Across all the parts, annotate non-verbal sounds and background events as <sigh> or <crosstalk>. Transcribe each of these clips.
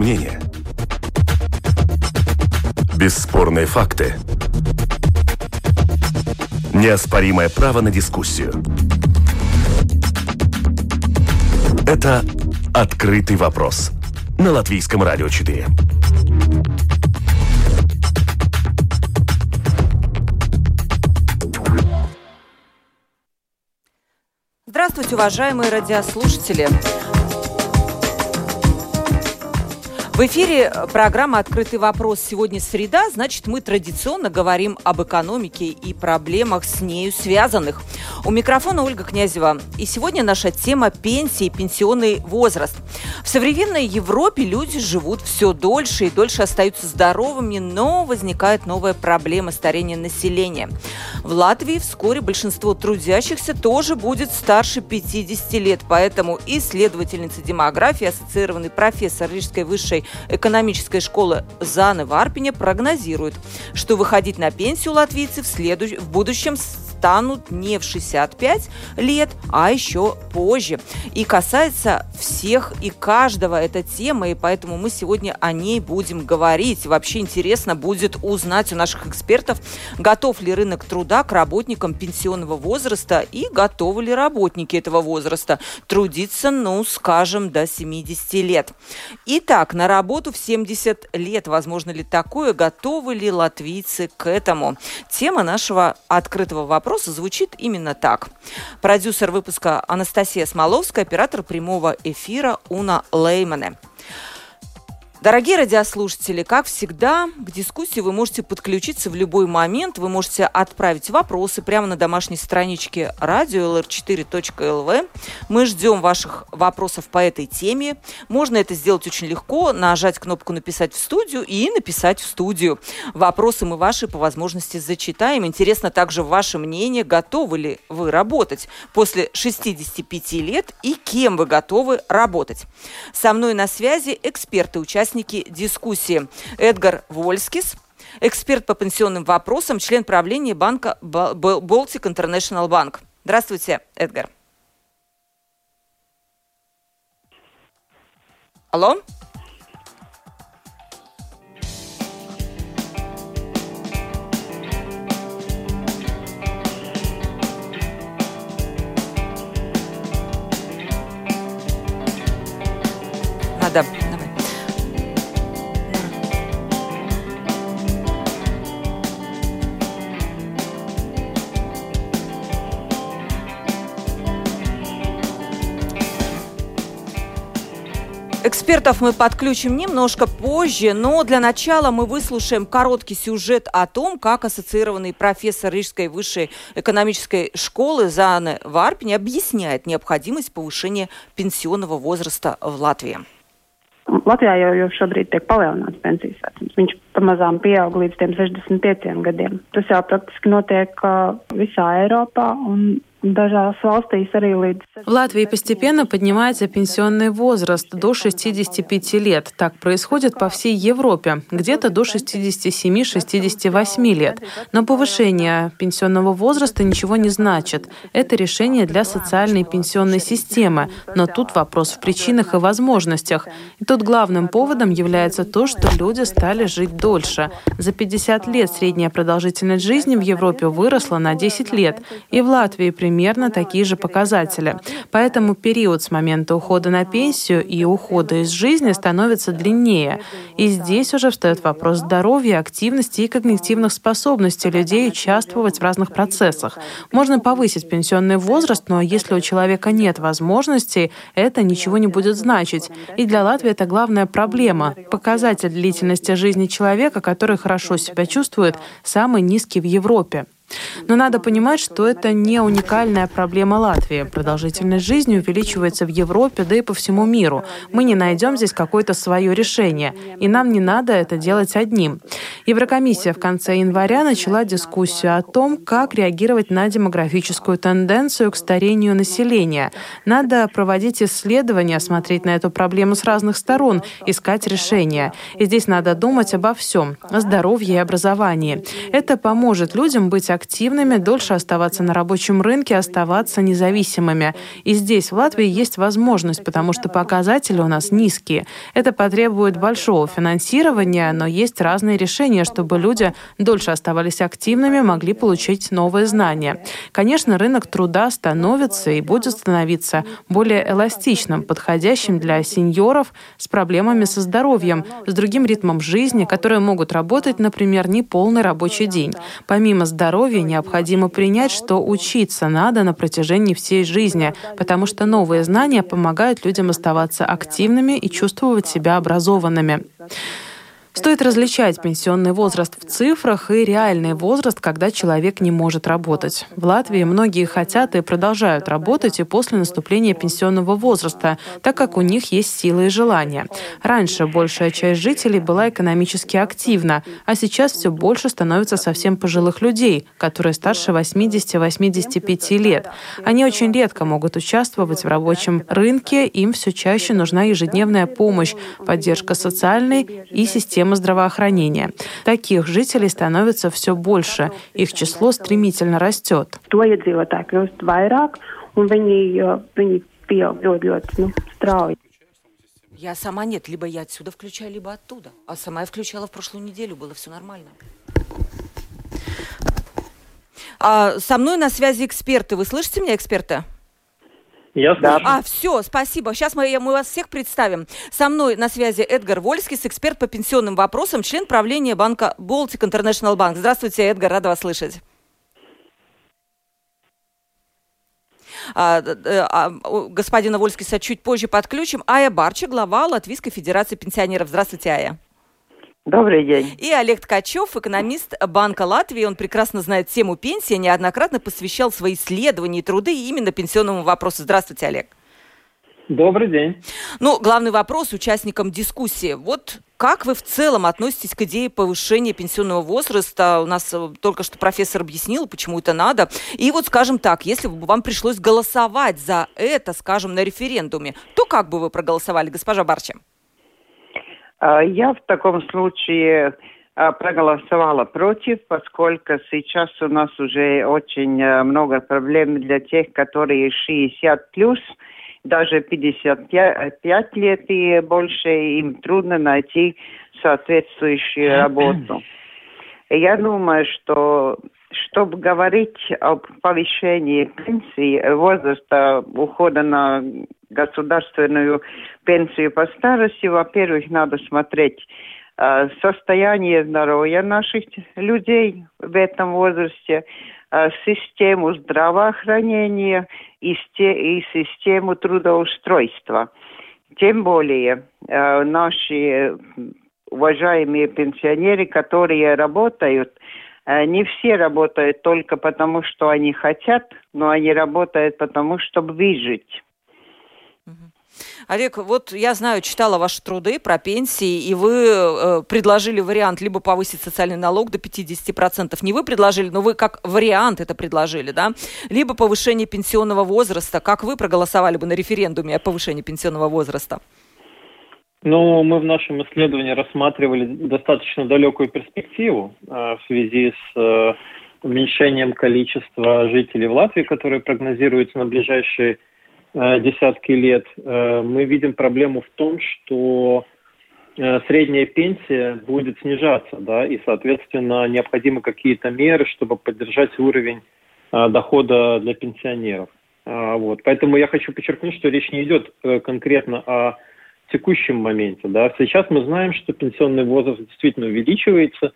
мнения. Бесспорные факты. Неоспоримое право на дискуссию. Это «Открытый вопрос» на Латвийском радио 4. Здравствуйте, уважаемые радиослушатели. В эфире программа «Открытый вопрос». Сегодня среда, значит, мы традиционно говорим об экономике и проблемах с нею связанных. У микрофона Ольга Князева. И сегодня наша тема – пенсии пенсионный возраст. В современной Европе люди живут все дольше и дольше остаются здоровыми, но возникает новая проблема старения населения. В Латвии вскоре большинство трудящихся тоже будет старше 50 лет, поэтому исследовательница демографии, ассоциированный профессор Рижской высшей экономической школы Заны в Арпине прогнозирует, что выходить на пенсию латвийцы в, следующ... в будущем станут не в 65 лет, а еще позже. И касается всех и каждого эта тема, и поэтому мы сегодня о ней будем говорить. Вообще интересно будет узнать у наших экспертов, готов ли рынок труда к работникам пенсионного возраста и готовы ли работники этого возраста трудиться, ну, скажем, до 70 лет. Итак, на работу в 70 лет, возможно ли такое, готовы ли латвийцы к этому? Тема нашего открытого вопроса вопроса звучит именно так. Продюсер выпуска Анастасия Смоловская, оператор прямого эфира Уна Леймане. Дорогие радиослушатели, как всегда, к дискуссии вы можете подключиться в любой момент. Вы можете отправить вопросы прямо на домашней страничке радио lr4.lv. Мы ждем ваших вопросов по этой теме. Можно это сделать очень легко. Нажать кнопку «Написать в студию» и написать в студию. Вопросы мы ваши по возможности зачитаем. Интересно также ваше мнение, готовы ли вы работать после 65 лет и кем вы готовы работать. Со мной на связи эксперты, участники участники дискуссии. Эдгар Вольскис, эксперт по пенсионным вопросам, член правления банка Baltic International Bank. Здравствуйте, Эдгар. Алло? Надо Экспертов мы подключим немножко позже, но для начала мы выслушаем короткий сюжет о том, как ассоциированный профессор Рижской высшей экономической школы Заны Варпини объясняет необходимость повышения пенсионного возраста в Латвии. Latvijā jau, jau šobrīd tiek palielināts pensijas vecums. Viņš pamazām pieaug līdz 65 gadiem. Tas jau praktiski notiek uh, visā Eiropā, un В Латвии постепенно поднимается пенсионный возраст до 65 лет. Так происходит по всей Европе, где-то до 67-68 лет. Но повышение пенсионного возраста ничего не значит. Это решение для социальной пенсионной системы. Но тут вопрос в причинах и возможностях. И тут главным поводом является то, что люди стали жить дольше. За 50 лет средняя продолжительность жизни в Европе выросла на 10 лет. И в Латвии примерно примерно такие же показатели. Поэтому период с момента ухода на пенсию и ухода из жизни становится длиннее. И здесь уже встает вопрос здоровья, активности и когнитивных способностей людей участвовать в разных процессах. Можно повысить пенсионный возраст, но если у человека нет возможностей, это ничего не будет значить. И для Латвии это главная проблема. Показатель длительности жизни человека, который хорошо себя чувствует, самый низкий в Европе. Но надо понимать, что это не уникальная проблема Латвии. Продолжительность жизни увеличивается в Европе, да и по всему миру. Мы не найдем здесь какое-то свое решение, и нам не надо это делать одним. Еврокомиссия в конце января начала дискуссию о том, как реагировать на демографическую тенденцию к старению населения. Надо проводить исследования, смотреть на эту проблему с разных сторон, искать решения. И здесь надо думать обо всем – о здоровье и образовании. Это поможет людям быть активными, дольше оставаться на рабочем рынке, оставаться независимыми. И здесь, в Латвии, есть возможность, потому что показатели у нас низкие. Это потребует большого финансирования, но есть разные решения, чтобы люди дольше оставались активными, могли получить новые знания. Конечно, рынок труда становится и будет становиться более эластичным, подходящим для сеньоров с проблемами со здоровьем, с другим ритмом жизни, которые могут работать, например, не полный рабочий день. Помимо здоровья необходимо принять, что учиться надо на протяжении всей жизни, потому что новые знания помогают людям оставаться активными и чувствовать себя образованными. Стоит различать пенсионный возраст в цифрах и реальный возраст, когда человек не может работать. В Латвии многие хотят и продолжают работать и после наступления пенсионного возраста, так как у них есть силы и желания. Раньше большая часть жителей была экономически активна, а сейчас все больше становится совсем пожилых людей, которые старше 80-85 лет. Они очень редко могут участвовать в рабочем рынке, им все чаще нужна ежедневная помощь, поддержка социальной и системы системы здравоохранения. Таких жителей становится все больше. Их число стремительно растет. Я сама нет, либо я отсюда включаю, либо оттуда. А сама я включала в прошлую неделю, было все нормально. А, со мной на связи эксперты. Вы слышите меня, эксперты? Я да. А, все, спасибо. Сейчас мы, мы вас всех представим. Со мной на связи Эдгар Вольский, эксперт по пенсионным вопросам, член правления банка Baltic International Bank. Здравствуйте, Эдгар, рада вас слышать. А, а, господина Вольскиса чуть позже подключим. Ая Барча, глава Латвийской Федерации пенсионеров. Здравствуйте, Ая. Добрый день. И Олег Ткачев, экономист Банка Латвии. Он прекрасно знает тему пенсии, неоднократно посвящал свои исследования и труды именно пенсионному вопросу. Здравствуйте, Олег. Добрый день. Ну, главный вопрос участникам дискуссии. Вот как вы в целом относитесь к идее повышения пенсионного возраста? У нас э, только что профессор объяснил, почему это надо. И вот, скажем так, если бы вам пришлось голосовать за это, скажем, на референдуме, то как бы вы проголосовали, госпожа Барча? А, я в таком случае а, проголосовала против, поскольку сейчас у нас уже очень а, много проблем для тех, которые 60 плюс, даже 55 лет и больше, им трудно найти соответствующую <clears throat> работу. Я думаю, что чтобы говорить об повышении пенсии, возраста ухода на государственную пенсию по старости, во-первых, надо смотреть э, состояние здоровья наших людей в этом возрасте, э, систему здравоохранения и, и систему трудоустройства. Тем более э, наши уважаемые пенсионеры, которые работают, Э, не все работают только потому, что они хотят, но они работают потому, чтобы выжить. Олег, вот я знаю, читала ваши труды про пенсии, и вы э, предложили вариант либо повысить социальный налог до 50%. Не вы предложили, но вы как вариант это предложили, да? Либо повышение пенсионного возраста. Как вы проголосовали бы на референдуме о повышении пенсионного возраста? Ну, мы в нашем исследовании рассматривали достаточно далекую перспективу э, в связи с э, уменьшением количества жителей в Латвии, которые прогнозируется на ближайшие э, десятки лет. Э, мы видим проблему в том, что э, средняя пенсия будет снижаться, да, и, соответственно, необходимы какие-то меры, чтобы поддержать уровень э, дохода для пенсионеров. Э, вот. Поэтому я хочу подчеркнуть, что речь не идет э, конкретно о текущем моменте. Да. Сейчас мы знаем, что пенсионный возраст действительно увеличивается,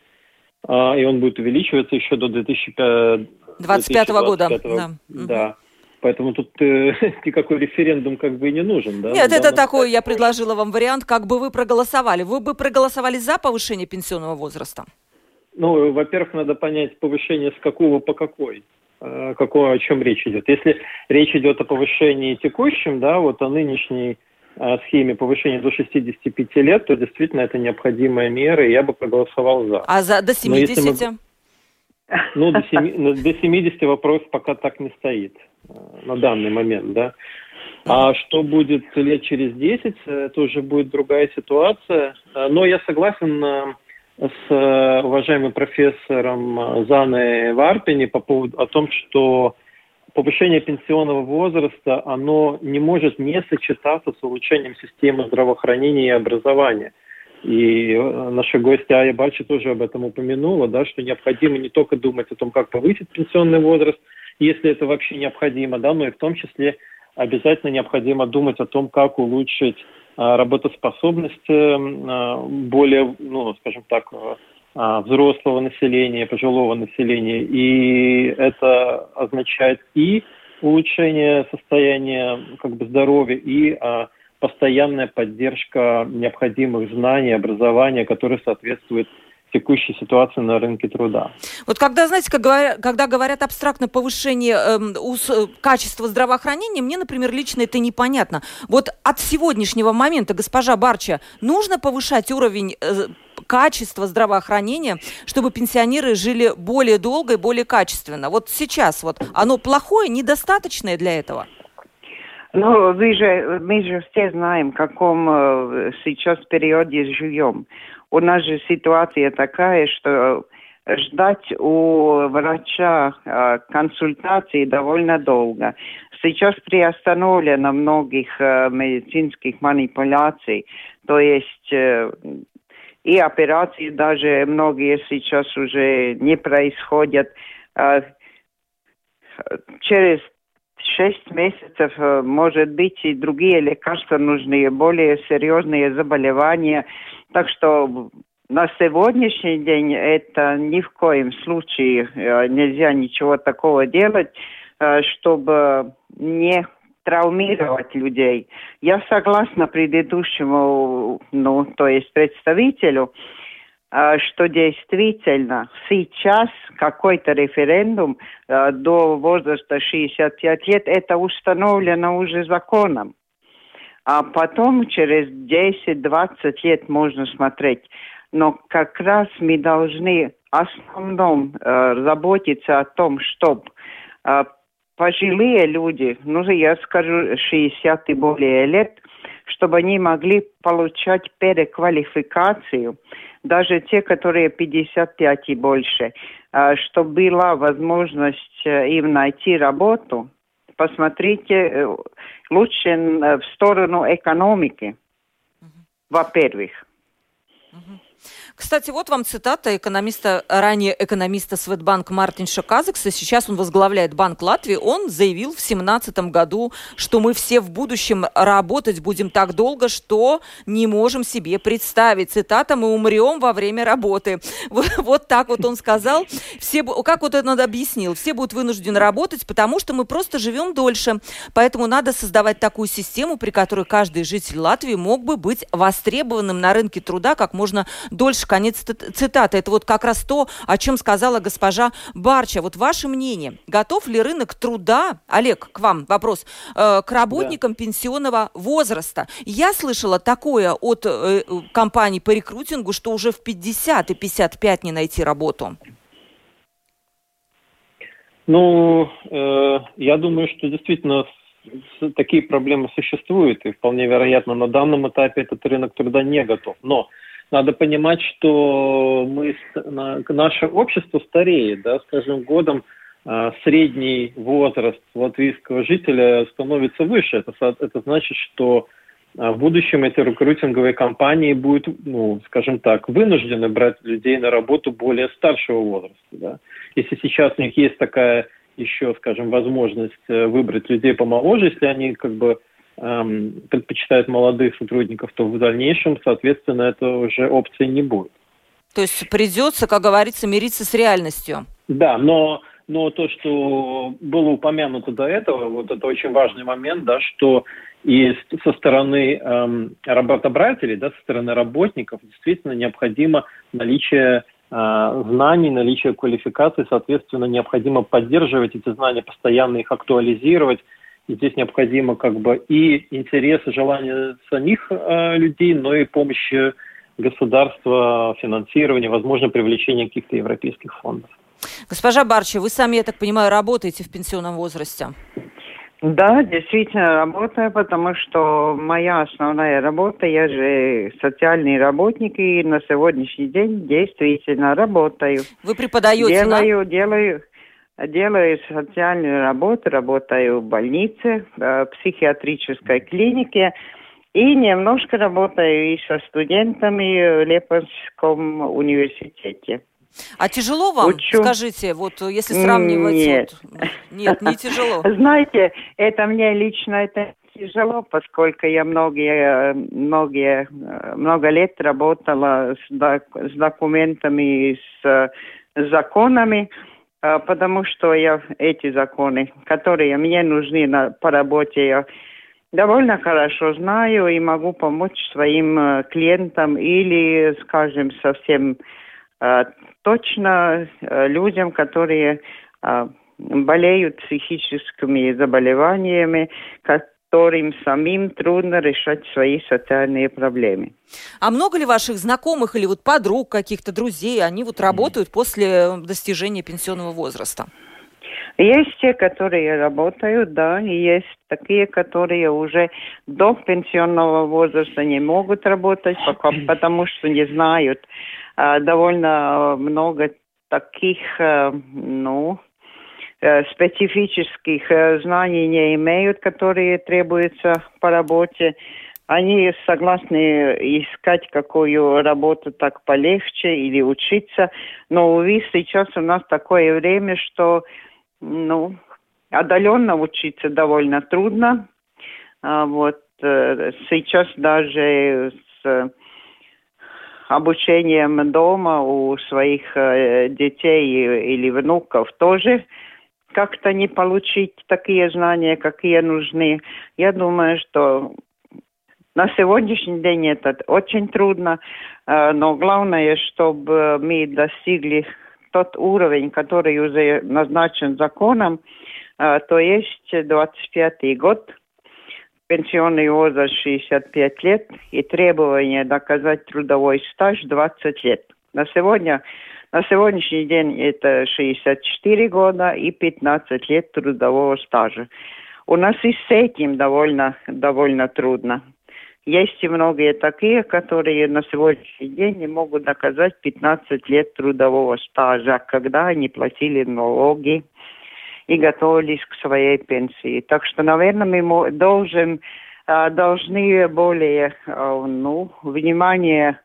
а, и он будет увеличиваться еще до 2025 года. Да. да. Поэтому тут э, <laughs> никакой референдум как бы и не нужен. Да, Нет, это такой, я предложила вам вариант, как бы вы проголосовали. Вы бы проголосовали за повышение пенсионного возраста? Ну, во-первых, надо понять повышение с какого по какой. Э, какого, о чем речь идет. Если речь идет о повышении текущем, да, вот о нынешней схеме повышения до 65 лет, то действительно это необходимая мера, и я бы проголосовал за. А за до 70? Мы... Ну, до, 7, ну, до 70 вопрос пока так не стоит э, на данный момент, да. А что будет лет через 10, это уже будет другая ситуация. Э, но я согласен с э, уважаемым профессором Заной Варпини по поводу о том, что повышение пенсионного возраста, оно не может не сочетаться с улучшением системы здравоохранения и образования. И э, наша гостья Ая Бальчи тоже об этом упомянула, да, что необходимо не только думать о том, как повысить пенсионный возраст, если это вообще необходимо, да, но и в том числе обязательно необходимо думать о том, как улучшить а, работоспособность а, более, ну, скажем так, а, взрослого населения, пожилого населения. И это означает и улучшение состояния как бы, здоровья, и постоянная поддержка необходимых знаний, образования, которые соответствуют текущей ситуации на рынке труда. Вот когда, знаете, как говоря, когда говорят абстрактно повышение эм, э, качества здравоохранения, мне, например, лично это непонятно. Вот от сегодняшнего момента, госпожа Барча, нужно повышать уровень э, качества здравоохранения, чтобы пенсионеры жили более долго и более качественно. Вот сейчас вот оно плохое, недостаточное для этого? Ну, вы же, мы же все знаем, в каком э, сейчас периоде живем. У нас же ситуация такая, что ждать у врача э, консультации довольно долго. Сейчас приостановлено многих э, медицинских манипуляций, то есть и операции даже многие сейчас уже не происходят. Э, через шесть месяцев, э, может быть, и другие лекарства нужны, более серьезные заболевания. Так что на сегодняшний день это ни в коем случае э, нельзя ничего такого делать, э, чтобы не травмировать людей. Я согласна предыдущему, ну, то есть представителю, а, что действительно сейчас какой-то референдум а, до возраста 65 лет, это установлено уже законом. А потом через 10-20 лет можно смотреть. Но как раз мы должны основном э, заботиться о том, чтобы э, пожилые люди, ну я скажу 60 и более лет, чтобы они могли получать переквалификацию, даже те, которые 55 и больше, а, чтобы была возможность э, им найти работу, посмотрите э, лучше э, в сторону экономики, во-первых. Кстати, вот вам цитата экономиста, ранее экономиста Светбанк Мартинша Казакса. Сейчас он возглавляет Банк Латвии. Он заявил в 2017 году, что мы все в будущем работать будем так долго, что не можем себе представить. Цитата «Мы умрем во время работы». <laughs> Вот так вот он сказал. Все, как вот это надо объяснил? Все будут вынуждены работать, потому что мы просто живем дольше. Поэтому надо создавать такую систему, при которой каждый житель Латвии мог бы быть востребованным на рынке труда как можно дольше дальше, конец цитаты. Это вот как раз то, о чем сказала госпожа Барча. Вот ваше мнение, готов ли рынок труда, Олег, к вам вопрос, э, к работникам да. пенсионного возраста? Я слышала такое от э, компаний по рекрутингу, что уже в 50 и 55 не найти работу. Ну, э, я думаю, что действительно такие проблемы существуют, и вполне вероятно, на данном этапе этот рынок труда не готов. Но надо понимать, что мы, наше общество стареет, да, с каждым годом а, средний возраст латвийского жителя становится выше. Это, это значит, что а, в будущем эти рекрутинговые компании будут, ну, скажем так, вынуждены брать людей на работу более старшего возраста. Да? Если сейчас у них есть такая еще, скажем, возможность э, выбрать людей помоложе, если они как бы предпочитают молодых сотрудников, то в дальнейшем, соответственно, это уже опции не будет. То есть придется, как говорится, мириться с реальностью. Да, но, но то, что было упомянуто до этого, вот это очень важный момент, да, что и со стороны эм, работодателей, да, со стороны работников действительно необходимо наличие э, знаний, наличие квалификации, соответственно, необходимо поддерживать эти знания, постоянно их актуализировать, здесь необходимо как бы и интерес, и желание самих э, людей, но и помощи государства, финансирование, возможно, привлечение каких-то европейских фондов. Госпожа Барчи, вы сами, я так понимаю, работаете в пенсионном возрасте? Да, действительно работаю, потому что моя основная работа, я же социальный работник, и на сегодняшний день действительно работаю. Вы преподаете, делаю, да? Делаю, делаю социальную работу, работаю в больнице, в психиатрической клинике, и немножко работаю и со студентами в Лепанском университете. А тяжело вам, Учу. скажите, вот если сравнивать? Нет. Вот, нет, не тяжело. <laughs> Знаете, это мне лично это тяжело, поскольку я многие, многие, много лет работала с, с документами, с, с законами, а, потому что я эти законы, которые мне нужны на, по работе, я довольно хорошо знаю и могу помочь своим э, клиентам или, скажем, совсем Э, точно э, людям, которые э, болеют психическими заболеваниями, которым самим трудно решать свои социальные проблемы. А много ли ваших знакомых или вот подруг, каких-то друзей, они вот работают после достижения пенсионного возраста? Есть те, которые работают, да, и есть такие, которые уже до пенсионного возраста не могут работать, пока, <clears throat> потому что не знают, а, довольно много таких, э, ну, специфических э, знаний не имеют, которые требуются по работе. Они согласны искать какую работу так полегче или учиться. Но, увы, сейчас у нас такое время, что, ну, отдаленно учиться довольно трудно. А вот сейчас даже с обучением дома у своих э, детей или внуков тоже как-то не получить такие знания, какие нужны. Я думаю, что на сегодняшний день это очень трудно, э, но главное, чтобы мы достигли тот уровень, который уже назначен законом, э, то есть 25 год – пенсионный возраст 65 лет и требование доказать трудовой стаж 20 лет. На сегодня на сегодняшний день это 64 года и 15 лет трудового стажа. У нас и с этим довольно, довольно трудно. Есть и многие такие, которые на сегодняшний день не могут доказать 15 лет трудового стажа, когда они платили налоги, и готовились к своей пенсии. Так что, наверное, мы должен, а, должны более а, ну, внимание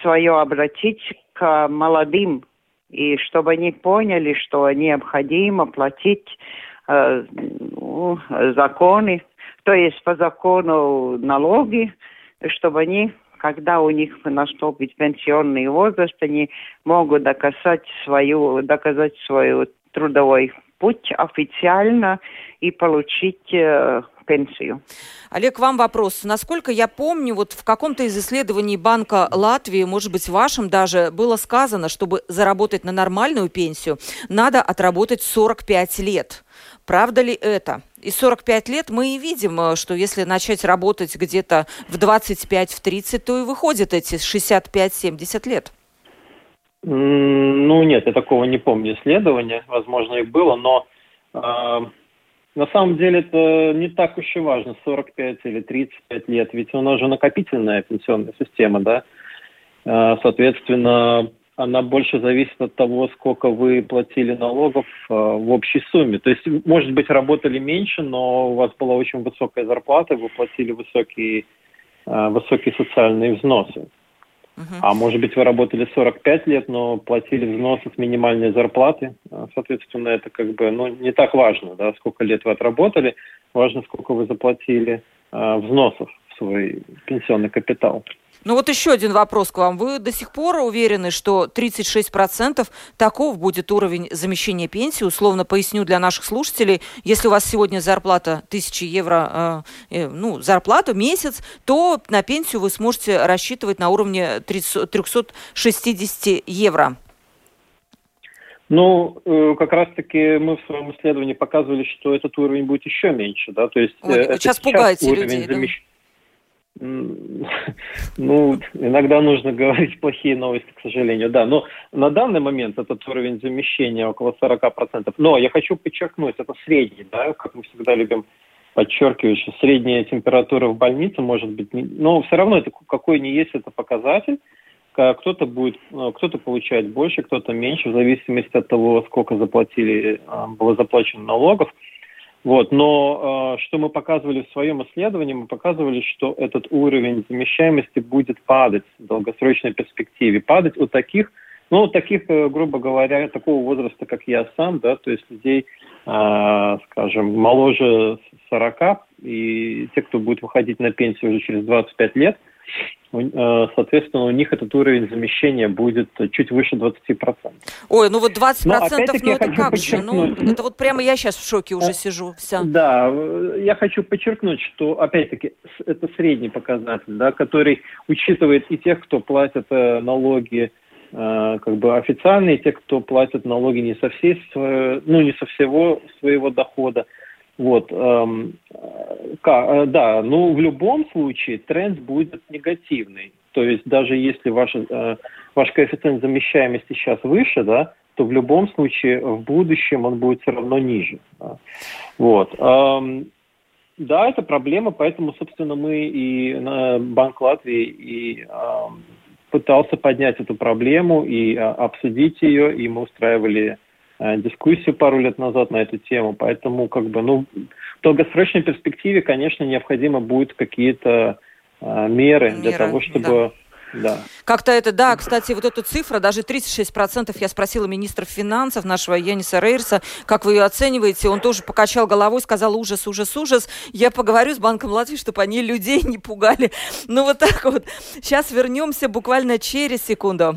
свое обратить к молодым, и чтобы они поняли, что необходимо платить э, ну, законы, то есть по закону налоги, чтобы они когда у них наступит пенсионный возраст, они могут доказать свою, доказать свою трудовой путь официально и получить э, пенсию. Олег, вам вопрос. Насколько я помню, вот в каком-то из исследований Банка Латвии, может быть, вашем даже, было сказано, чтобы заработать на нормальную пенсию, надо отработать 45 лет. Правда ли это? И 45 лет мы и видим, э, что если начать работать где-то в 25-30, то и выходит эти 65-70 лет. Ну нет, я такого не помню исследования, возможно и было, но э, на самом деле это не так уж и важно, 45 или 35 лет, ведь у нас же накопительная пенсионная система, да, э, соответственно, она больше зависит от того, сколько вы платили налогов э, в общей сумме. То есть, может быть, работали меньше, но у вас была очень высокая зарплата, вы платили высокие, э, высокие социальные взносы. А может быть, вы работали 45 лет, но платили взносы с минимальной зарплаты. А, соответственно, это как бы ну, не так важно, да, сколько лет вы отработали. Важно, сколько вы заплатили э, взносов в свой пенсионный капитал. Ну вот еще один вопрос к вам. Вы до сих пор уверены, что 36% таков будет уровень замещения пенсии? Условно поясню для наших слушателей. Если у вас сегодня зарплата 1000 евро, э, э, ну, зарплата месяц, то на пенсию вы сможете рассчитывать на уровне 360 евро. Ну, э, как раз-таки мы в своем исследовании показывали, что этот уровень будет еще меньше, да, то есть Ой, это сейчас, сейчас пугаете людей, замещ... да? <laughs> Ну, иногда нужно говорить плохие новости, к сожалению, да. Но на данный момент этот уровень замещения около 40%. Но я хочу подчеркнуть, это средний, да, как мы всегда любим подчеркиваю, что средняя температура в больнице может быть, не, но все равно это какой не есть это показатель. Кто-то будет, э, кто-то получает больше, кто-то меньше, в зависимости от того, сколько заплатили, э, было заплачено налогов. Вот, но э, что мы показывали в своем исследовании, мы показывали, что этот уровень замещаемости будет падать в долгосрочной перспективе, падать у таких, ну, таких, грубо говоря, такого возраста, как я сам, да, то есть людей, э, скажем, моложе 40, и те, кто будет выходить на пенсию уже через 25 лет, Э, соответственно, у них этот уровень замещения будет чуть выше 20%. Ой, ну вот 20%, Но, ну это как же? Ну, это вот прямо я сейчас в шоке уже сижу. Вся. Да, я хочу подчеркнуть, что, опять-таки, это средний показатель, да, который учитывает и тех, кто платит э, налоги э, как бы официальные, и те, кто платит налоги не со всей, ну, не со всего своего дохода. Вот, эм, э, да, ну в любом случае тренд будет негативный. То есть даже если ваш, э, ваш коэффициент замещаемости сейчас выше, да, то в любом случае в будущем он будет все равно ниже. Да. Вот. Эм, да, это проблема, поэтому, собственно, мы и на Банк Латвии и э, пытался поднять эту проблему и э, обсудить ее, и мы устраивали Э, дискуссию пару лет назад на эту тему, поэтому как бы, ну, в долгосрочной перспективе, конечно, необходимо будет какие-то э, меры, меры для того, чтобы да. Да. Как-то это, да, кстати, вот эта цифра, даже 36%, я спросила министра финансов нашего Яниса Рейерса, как вы ее оцениваете, он тоже покачал головой, сказал ужас, ужас, ужас. Я поговорю с Банком Латвии, чтобы они людей не пугали. Ну вот так вот. Сейчас вернемся буквально через секунду.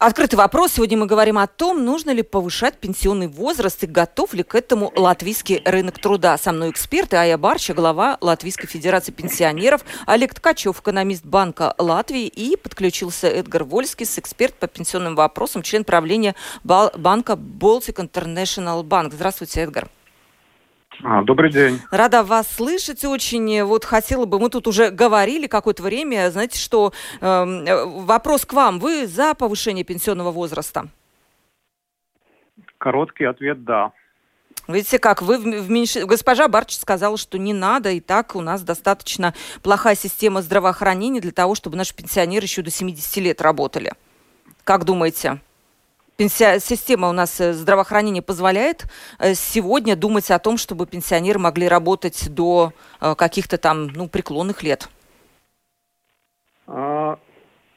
Открытый вопрос. Сегодня мы говорим о том, нужно ли повышать пенсионный возраст и готов ли к этому латвийский рынок труда. Со мной эксперты Ая Барча, глава Латвийской Федерации пенсионеров, Олег Ткачев, экономист Банка Латвии и подключился Эдгар Вольский, эксперт по пенсионным вопросам, член правления банка Baltic International Bank. Здравствуйте, Эдгар. А, добрый день. Рада вас слышать очень. Вот хотела бы, мы тут уже говорили какое-то время, знаете, что э, вопрос к вам. Вы за повышение пенсионного возраста? Короткий ответ – да. Видите, как вы в меньш... Госпожа Барч сказала, что не надо, и так у нас достаточно плохая система здравоохранения для того, чтобы наши пенсионеры еще до 70 лет работали. Как думаете? Система у нас э, здравоохранения позволяет э, сегодня думать о том, чтобы пенсионеры могли работать до э, каких-то там ну, преклонных лет?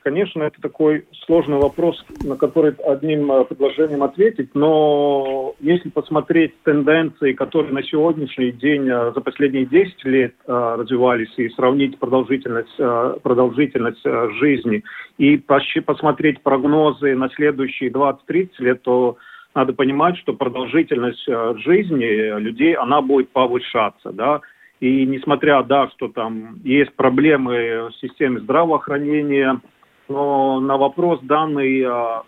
Конечно, это такой сложный вопрос, на который одним э, предложением ответить, но если посмотреть тенденции, которые на сегодняшний день э, за последние 10 лет э, развивались, и сравнить продолжительность, продолжительность жизни, и посмотреть прогнозы на следующие 20-30 лет, то надо понимать, что продолжительность жизни людей, она будет повышаться, да, и несмотря, да, что там есть проблемы в системе здравоохранения, но на вопрос данный а,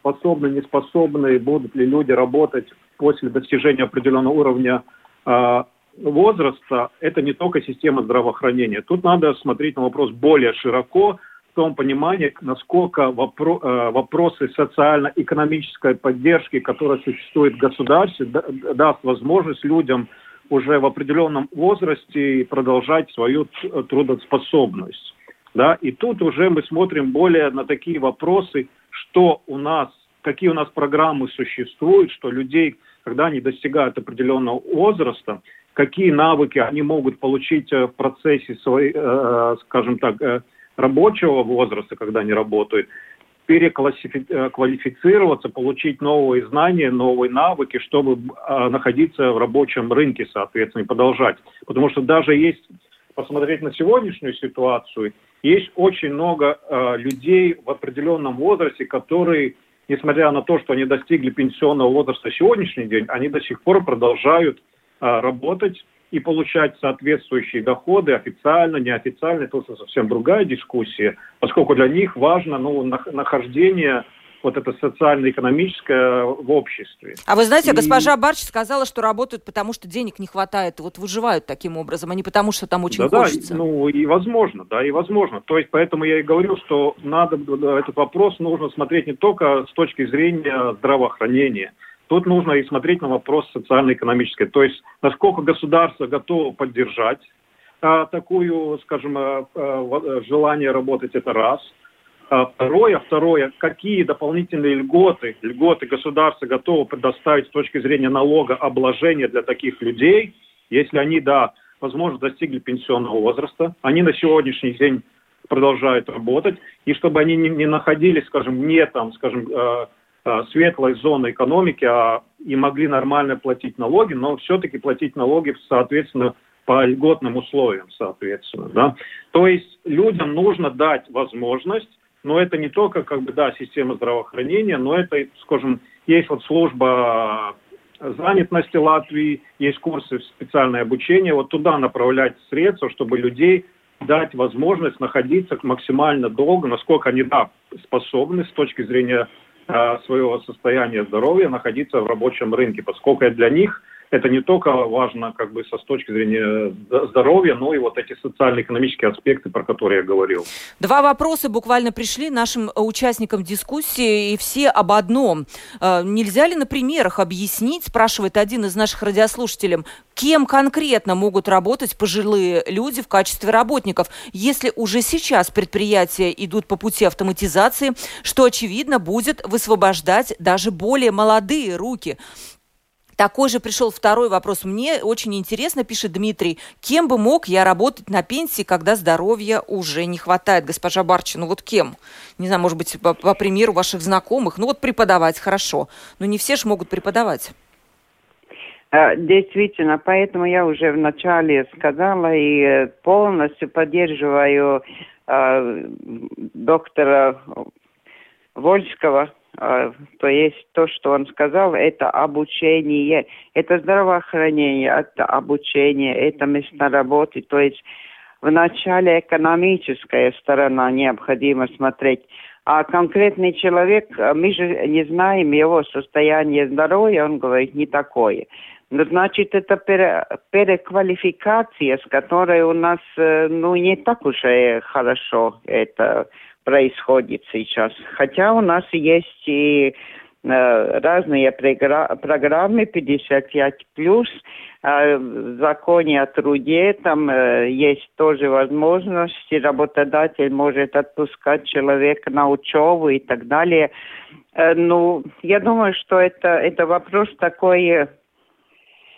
способны, не способны, будут ли люди работать после достижения определенного уровня а, возраста, это не только система здравоохранения. Тут надо смотреть на вопрос более широко, в том понимании, насколько вопро а, вопросы социально-экономической поддержки, которая существует в государстве, даст возможность людям уже в определенном возрасте продолжать свою трудоспособность. Да? И тут уже мы смотрим более на такие вопросы, что у нас, какие у нас программы существуют, что людей, когда они достигают определенного возраста, какие навыки они могут получить э, в процессе своей, э, скажем так, э, рабочего возраста, когда они работают, переквалифицироваться, получить новые знания, новые навыки, чтобы находиться в рабочем рынке, соответственно, и продолжать. Потому что даже есть посмотреть на сегодняшнюю ситуацию, есть очень много э, людей в определенном возрасте, которые, несмотря на то, что они достигли пенсионного возраста сегодняшний день, они до сих пор продолжают э, работать и получать соответствующие доходы официально, неофициально, это уже совсем другая дискуссия, поскольку для них важно ну, нахождение вот это социально-экономическое в обществе. А вы знаете, и... госпожа Барч сказала, что работают потому, что денег не хватает, вот выживают таким образом, а не потому, что там очень да, хочется. Да, ну и возможно, да, и возможно. То есть поэтому я и говорю, что надо этот вопрос нужно смотреть не только с точки зрения здравоохранения, Тут нужно и смотреть на вопрос социально-экономический. То есть, насколько государство готово поддержать а, такую, скажем, а, а, желание работать, это раз. А второе, второе, какие дополнительные льготы, льготы государство готово предоставить с точки зрения налогообложения для таких людей, если они, да, возможно, достигли пенсионного возраста, они на сегодняшний день продолжают работать, и чтобы они не, не находились, скажем, не там, скажем, Э, светлой зоны экономики а, и могли нормально платить налоги, но все-таки платить налоги, соответственно, по льготным условиям, соответственно. Да? То есть людям нужно дать возможность, но это не только, как бы, да, система здравоохранения, но это, скажем, есть вот служба занятости Латвии, есть курсы специальное обучение, вот туда направлять средства, чтобы людей дать возможность находиться максимально долго, насколько они, да, способны с точки зрения своего состояния здоровья находиться в рабочем рынке, поскольку для них это не только важно как бы со с точки зрения здоровья, но и вот эти социально-экономические аспекты, про которые я говорил. Два вопроса буквально пришли нашим э, участникам дискуссии, и все об одном. Э, нельзя ли на примерах объяснить, спрашивает один из наших радиослушателей, кем конкретно могут работать пожилые люди в качестве работников, если уже сейчас предприятия идут по пути автоматизации, что, очевидно, будет высвобождать даже более молодые руки. Такой же пришел второй вопрос. Мне очень интересно, пишет Дмитрий, кем бы мог я работать на пенсии, когда здоровья уже не хватает? Госпожа Барчи, ну вот кем? Не знаю, может быть, по, по примеру ваших знакомых. Ну вот преподавать хорошо. Но не все же могут преподавать. А, действительно, поэтому я уже вначале сказала и э, полностью поддерживаю э, доктора Вольского, то есть то, что он сказал, это обучение, это здравоохранение, это обучение, это место работы, то есть вначале экономическая сторона необходимо смотреть, а конкретный человек, а, мы же не знаем его состояние здоровья, он говорит не такое. Но значит, это пере, переквалификация, с которой у нас э, ну, не так уж и хорошо это происходит сейчас. Хотя у нас есть и э, разные программы 55 плюс, э, в законе о труде там э, есть тоже возможности, работодатель может отпускать человека на учебу и так далее. Ну, я думаю, что это, это вопрос такой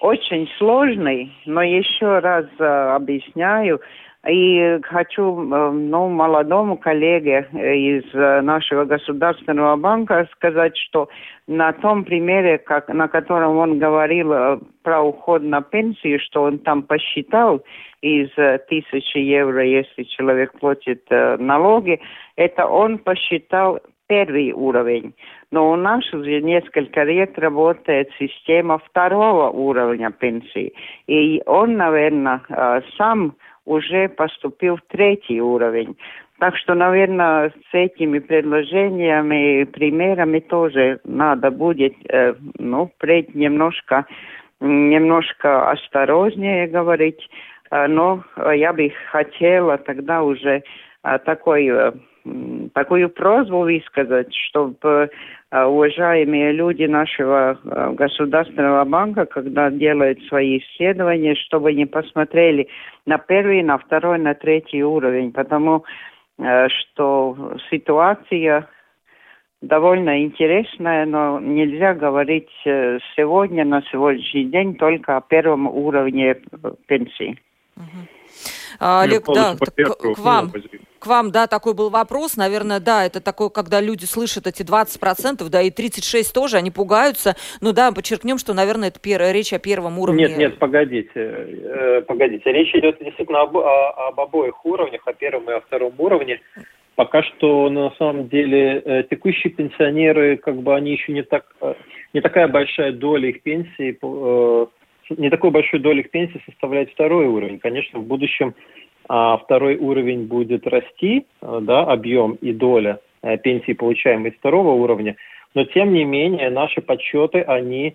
очень сложный, но еще раз объясняю, и хочу ну, молодому коллеге э, из э, нашего государственного банка сказать, что на том примере, как, на котором он говорил э, про уход на пенсию, что он там посчитал из тысячи евро, если человек платит налоги, это он посчитал первый уровень. Но у нас уже несколько лет работает система второго уровня пенсии. И он, наверное, сам уже поступил в третий уровень. Так что, наверное, с этими предложениями и примерами тоже надо будет, э, ну, впредь немножко, немножко осторожнее говорить. Э, но я бы хотела тогда уже э, такой э, такую просьбу высказать, чтобы э, уважаемые люди нашего э, государственного банка, когда делают свои исследования, чтобы не посмотрели на первый, на второй, на третий уровень, потому э, что ситуация довольно интересная, но нельзя говорить сегодня, на сегодняшний день, только о первом уровне пенсии. А, Олег, да, к, к вам. К вам, да, такой был вопрос. Наверное, да, это такое, когда люди слышат эти 20%, да, и 36 тоже, они пугаются. Ну да, подчеркнем, что, наверное, это пер... речь о первом уровне. Нет, нет, погодите. Э, погодите. Речь идет действительно об, об обоих уровнях, о первом и о втором уровне. Пока что на самом деле э, текущие пенсионеры, как бы они еще не так, э, не такая большая доля их пенсии не такой большой долей пенсии составляет второй уровень. Конечно, в будущем а, второй уровень будет расти, а, да, объем и доля пенсии, получаемой второго уровня. Но, тем не менее, наши подсчеты, они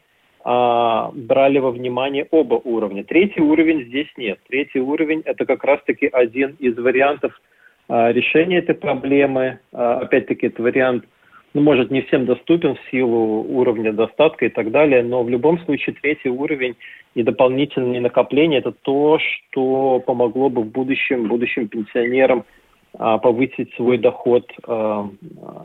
а, брали во внимание оба уровня. Третий уровень здесь нет. Третий уровень – это как раз-таки один из вариантов а, решения этой проблемы. А, опять-таки, это вариант – ну, может, не всем доступен в силу уровня достатка и так далее, но в любом случае третий уровень и дополнительные накопления – это то, что помогло бы в будущем, будущим пенсионерам а, повысить свой доход, а,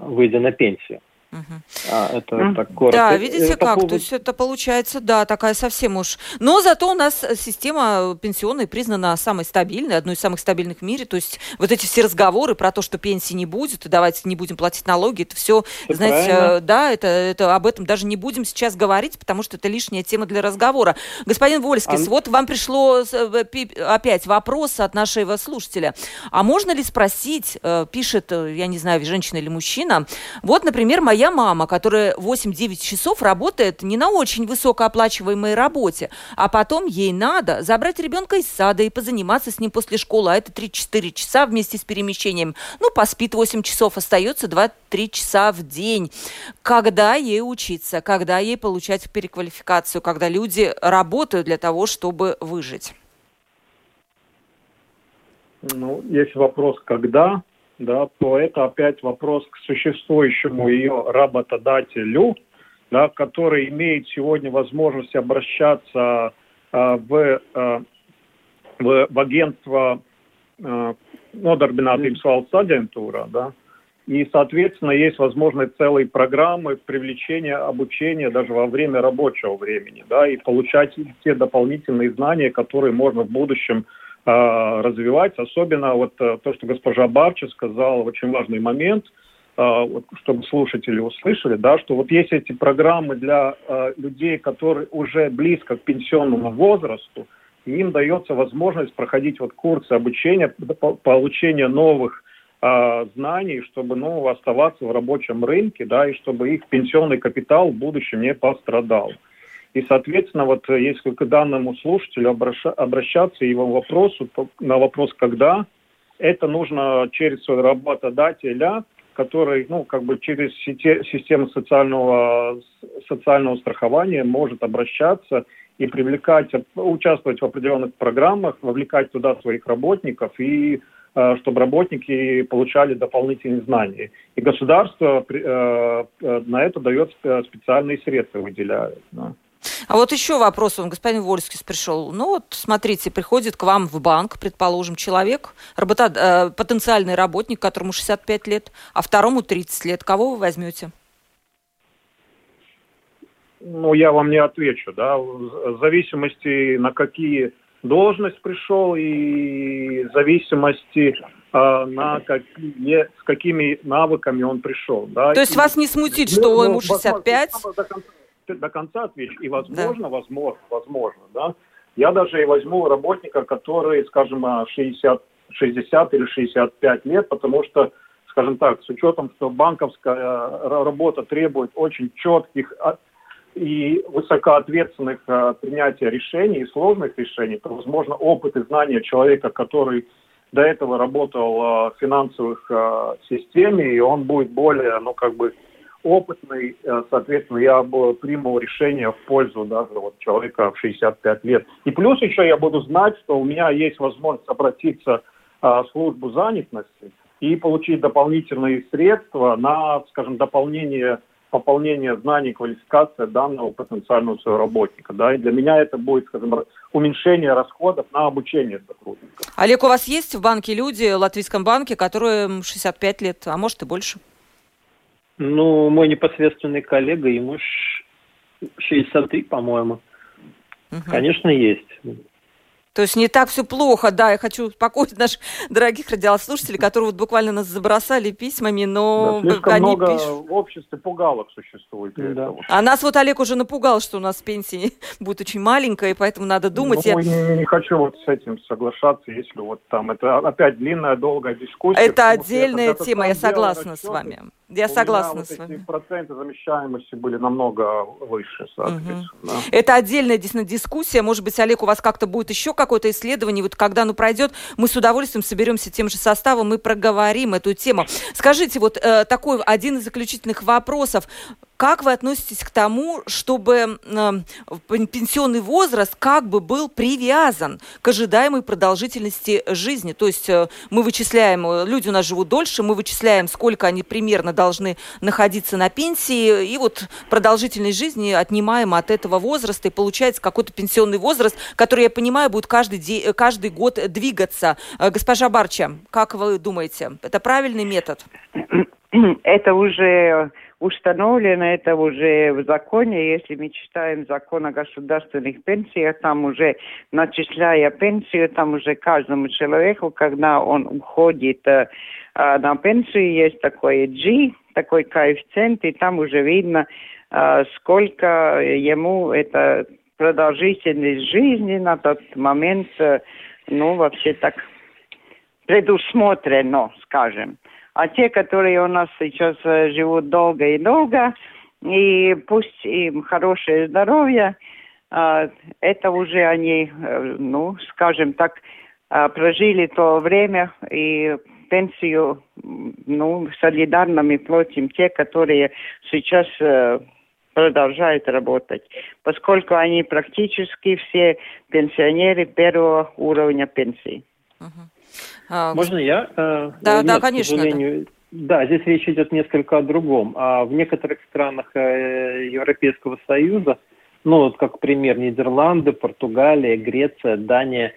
выйдя на пенсию. Угу. А, это mm. так коротко. Да, видите это как, повод... то есть это получается, да, такая совсем уж. Но зато у нас система пенсионная признана самой стабильной, одной из самых стабильных в мире. То есть вот эти все разговоры про то, что пенсии не будет, и давайте не будем платить налоги, это все, это знаете, правильно. да, это, это об этом даже не будем сейчас говорить, потому что это лишняя тема для разговора. Господин Вольский, а... вот вам пришло э, опять вопрос от нашего слушателя. А можно ли спросить, э, пишет, э, я не знаю, женщина или мужчина, вот, например, моя моя мама, которая 8-9 часов работает не на очень высокооплачиваемой работе, а потом ей надо забрать ребенка из сада и позаниматься с ним после школы, а это 3-4 часа вместе с перемещением. Ну, поспит 8 часов, остается 2-3 часа в день. Когда ей учиться, когда ей получать переквалификацию, когда люди работают для того, чтобы выжить? Ну, есть вопрос, когда, да, то это опять вопрос к существующему ее работодателю, да, который имеет сегодня возможность обращаться э, в, э, в, в агентство э, Nodarbinātības valsts агентура, да, и, соответственно, есть возможность целые программы привлечения обучения даже во время рабочего времени, да, и получать те дополнительные знания, которые можно в будущем а, развивать. Особенно вот э, то, что госпожа Бабча сказала, очень важный момент, вот, чтобы слушатели услышали, да, что вот есть эти программы для людей, которые уже близко к пенсионному возрасту, им дается возможность проходить вот курсы обучения, получения новых знаний, чтобы ну, оставаться в рабочем рынке, да, и чтобы их пенсионный капитал в будущем не пострадал. И, соответственно, вот э, если к данному слушателю обращаться его вопросу, на вопрос «когда?», это нужно через своего работодателя, который, ну, как бы через систему социального, социального страхования может обращаться и привлекать, участвовать в определенных программах, вовлекать туда своих работников и э, чтобы работники получали дополнительные знания. И государство э, на это дает специальные средства, выделяет. А вот еще вопрос, он господин Вольский пришел. Ну вот, смотрите, приходит к вам в банк, предположим, человек, работа, э, потенциальный работник, которому 65 лет, а второму 30 лет. Кого вы возьмете? Ну, я вам не отвечу, да, в зависимости на какие должность пришел и в зависимости э, на какие, с какими навыками он пришел. Да. То есть и, вас не смутит, что ну, ему 65? До конца, до конца отвечу. И возможно, да. возможно, возможно, да. Я даже и возьму работника, который, скажем, 60, 60 или 65 лет, потому что, скажем так, с учетом, что банковская э, работа требует очень четких а, и высокоответственных э, принятия решений и сложных решений, то, возможно, опыт и знания человека, который до этого работал э, в финансовых системе, и он будет более, ну, как бы, опытный, э, соответственно, я приму решение в пользу даже вот человека в 65 лет. И плюс еще я буду знать, что у меня есть возможность обратиться э, в службу занятости и получить дополнительные средства на, скажем, дополнение пополнение знаний, квалификация данного потенциального своего работника. Да? И для меня это будет, скажем, уменьшение расходов на обучение сотрудников. Олег, у вас есть в банке люди, в Латвийском банке, которые 65 лет, а может и больше? Ну, мой непосредственный коллега, ему 63, по-моему. Угу. Конечно, есть. То есть не так все плохо, да, я хочу успокоить наших дорогих радиослушателей, которые вот буквально нас забросали письмами, но да, слишком они много пишут... в обществе пугалок существует. Да. А нас вот Олег уже напугал, что у нас пенсия <laughs> будет очень маленькая, и поэтому надо думать. Ну, я... не, не хочу вот с этим соглашаться, если вот там это опять длинная, долгая дискуссия. Это отдельная я тема, я согласна с вами. Я согласна вот с вами. проценты замещаемости были намного выше, соответственно. Угу. Это отдельная действительно дискуссия. Может быть, Олег, у вас как-то будет еще какое-то исследование, вот когда оно пройдет, мы с удовольствием соберемся тем же составом и проговорим эту тему. Скажите, вот э, такой один из заключительных вопросов. Как вы относитесь к тому, чтобы э, пенсионный возраст как бы был привязан к ожидаемой продолжительности жизни? То есть э, мы вычисляем, э, люди у нас живут дольше, мы вычисляем, сколько они примерно должны находиться на пенсии, и вот продолжительность жизни отнимаем от этого возраста, и получается какой-то пенсионный возраст, который, я понимаю, будет каждый, де- каждый год двигаться. Э, госпожа Барча, как вы думаете, это правильный метод? <clears throat> Это уже установлено это уже в законе. Если мы читаем закон о государственных пенсиях, там уже начисляя пенсию, там уже каждому человеку, когда он уходит э, э на пенсию, есть такой G, такой коэффициент, и там уже видно, э, сколько ему это продолжительность жизни на тот момент, э, ну, вообще так предусмотрено, скажем. А те, которые у нас сейчас э, живут долго и долго, и пусть им хорошее здоровье, а, это уже они, э, ну, скажем так, а, прожили то время и пенсию, ну, солидарно мы платим те, которые сейчас э, продолжают работать, поскольку они практически все пенсионеры первого уровня пенсии. Uh-huh. Можно я? Э, да, Нет, да, конечно. Да. да, здесь речь идет несколько о другом. А в некоторых странах э, Европейского Союза, ну вот как пример Нидерланды, Португалия, Греция, Дания,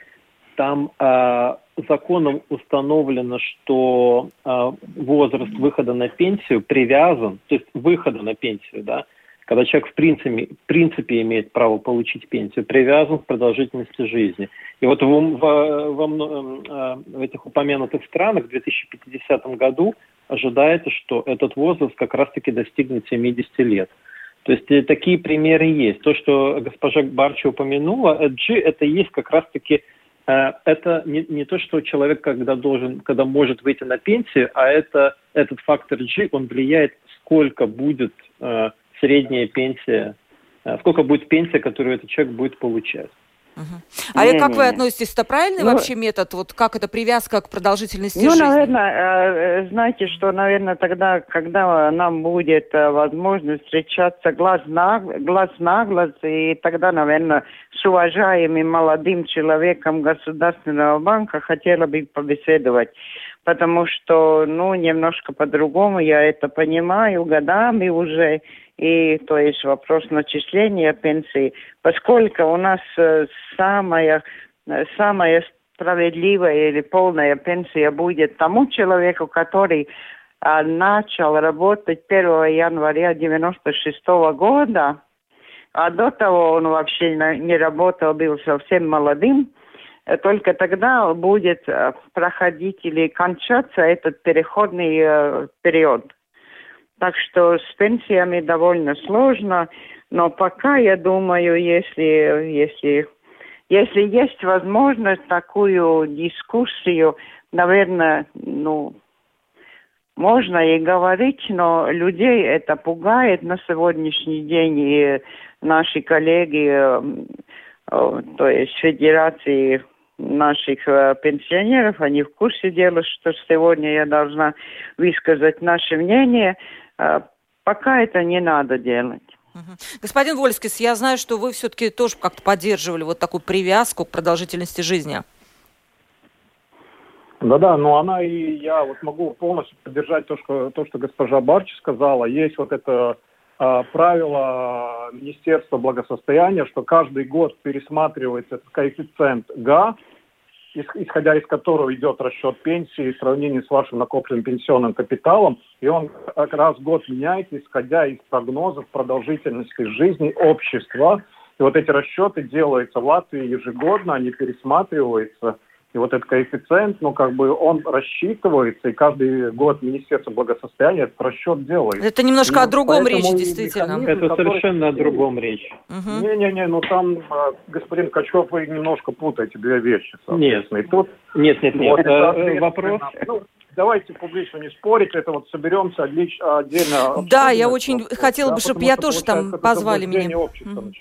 там э, законом установлено, что э, возраст выхода на пенсию привязан, то есть выхода на пенсию, да, когда человек в принципе, в принципе имеет право получить пенсию, привязан к продолжительности жизни. И вот в, в, во, э, в этих упомянутых странах в 2050 году ожидается, что этот возраст как раз-таки достигнет 70 лет. То есть э, такие примеры есть. То, что госпожа Барча упомянула, G это есть как раз-таки э, это не, не то, что человек когда должен, когда может выйти на пенсию, а это этот фактор G, он влияет, сколько будет средняя пенсия, э, сколько будет пенсия, которую этот человек будет получать. Угу. А не, как не, вы относитесь? Это правильный ну, вообще метод? Вот как это привязка к продолжительности ну, жизни? Ну, наверное, э, знаете, что, наверное, тогда, когда нам будет э, возможность встречаться глаз на глаз, на глаз и тогда, наверное, с уважаемым молодым человеком Государственного банка хотела бы побеседовать. Потому что, ну, немножко по-другому я это понимаю годами уже и то есть вопрос начисления пенсии, поскольку у нас э, самая, э, самая справедливая или полная пенсия будет тому человеку, который а, начал работать 1 января 96 года, а до того он вообще не работал, был совсем молодым, э, только тогда будет проходить или кончаться этот переходный э, период. Так что с пенсиями довольно сложно, но пока, я думаю, если, если, если есть возможность такую дискуссию, наверное, ну, можно и говорить, но людей это пугает на сегодняшний день, и наши коллеги, э, то есть Федерации наших э, пенсионеров, они в курсе дела, что сегодня я должна высказать наше мнение – пока это не надо делать. Господин Вольскис, я знаю, что вы все-таки тоже как-то поддерживали вот такую привязку к продолжительности жизни. Да-да, но она и я вот могу полностью поддержать то, что, то, что госпожа Барч сказала. Есть вот это э, правило Министерства благосостояния, что каждый год пересматривается этот коэффициент ГА, исходя из которого идет расчет пенсии в сравнении с вашим накопленным пенсионным капиталом, и он как раз год меняется, исходя из прогнозов продолжительности жизни общества. И вот эти расчеты делаются в Латвии ежегодно, они пересматриваются – и вот этот коэффициент, ну, как бы он рассчитывается, и каждый год Министерство благосостояния этот расчет делает. Это немножко и о другом речь, действительно. Это который... совершенно о другом речь. Не-не-не, ну там, а, господин Качев, вы немножко путаете две вещи. Нет, и тут... нет, нет, нет. Вот, э, вопрос... Ну, давайте публично не спорить, это вот соберемся отдельно. Да, я очень вот, хотела бы, чтобы я тоже там позвали меня. Угу.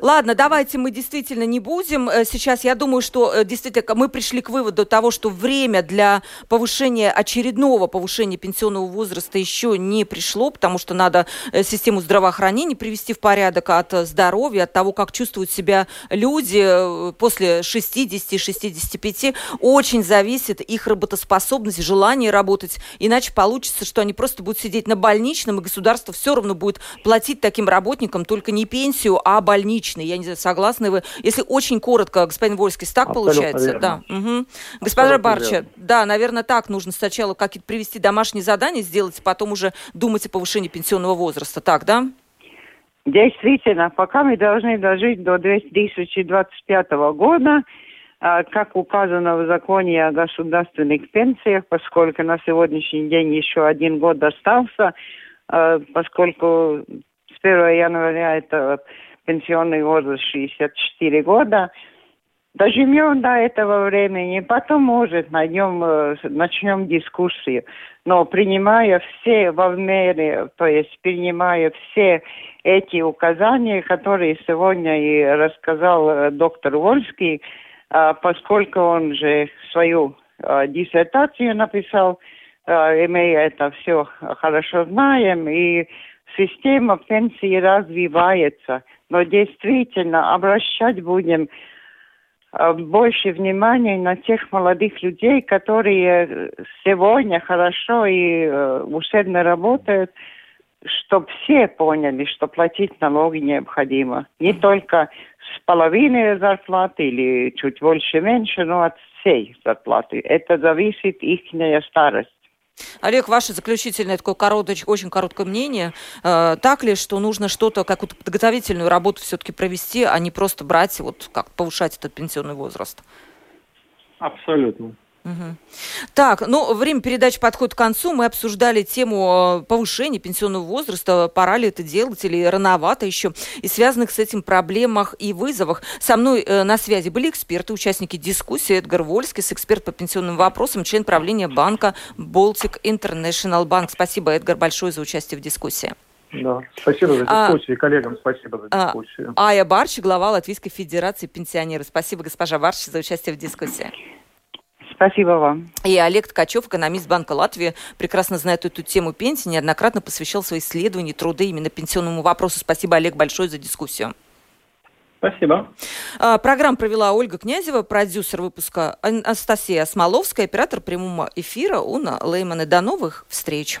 Ладно, давайте мы действительно не будем. Э, сейчас я думаю, что э, действительно мы пришли к выводу того, что время для повышения, очередного повышения пенсионного возраста еще не пришло, потому что надо э, систему здравоохранения привести в порядок от здоровья, от того, как чувствуют себя люди после 60-65. Очень зависит их работоспособность, желание работать. Иначе получится, что они просто будут сидеть на больничном, и государство все равно будет платить таким работникам только не пенсию, а больничный. Я не знаю, согласны вы? Если очень коротко, господин Вольский, так Абсолютно получается? Верно. Да. Угу. Госпожа Барча, да, наверное, так нужно сначала какие-то привести домашние задания сделать, а потом уже думать о повышении пенсионного возраста. Так, да? Действительно, пока мы должны дожить до 2025 года, как указано в законе о государственных пенсиях, поскольку на сегодняшний день еще один год остался, а, поскольку с 1 января это пенсионный возраст 64 года, доживем до этого времени, потом, может, найдем, э, начнем дискуссию. Но принимая все во мере, то есть принимая все эти указания, которые сегодня и рассказал э, доктор Вольский, а, поскольку он же свою а, диссертацию написал, а, мы это все хорошо знаем, и система пенсии развивается. Но действительно обращать будем больше внимания на тех молодых людей, которые сегодня хорошо и э, усердно работают, чтобы все поняли, что платить налоги необходимо. Не только с половины зарплаты или чуть больше-меньше, но от всей зарплаты. Это зависит их старость. Олег, ваше заключительное такое короткое, очень короткое мнение. Э, так ли, что нужно что-то, какую-то подготовительную работу все-таки провести, а не просто брать, вот как повышать этот пенсионный возраст? Абсолютно. Угу. Так, ну, время передачи подходит к концу. Мы обсуждали тему э, повышения пенсионного возраста. Пора ли это делать или рановато еще? И связанных с этим проблемах и вызовах. Со мной э, на связи были эксперты, участники дискуссии. Эдгар Вольский, эксперт по пенсионным вопросам, член правления банка Baltic International Bank. Спасибо, Эдгар, большое за участие в дискуссии. Да, спасибо за а, дискуссию. А, коллегам спасибо за а, дискуссию. А, Ая Барчи, глава Латвийской Федерации пенсионеров. Спасибо, госпожа Барчи, за участие в дискуссии. Спасибо вам. И Олег Ткачев, экономист Банка Латвии, прекрасно знает эту тему пенсии, неоднократно посвящал свои исследования, труды именно пенсионному вопросу. Спасибо, Олег, большое за дискуссию. Спасибо. А, программу провела Ольга Князева, продюсер выпуска Анастасия Смоловская, оператор прямого эфира Уна Лейман. И до новых встреч.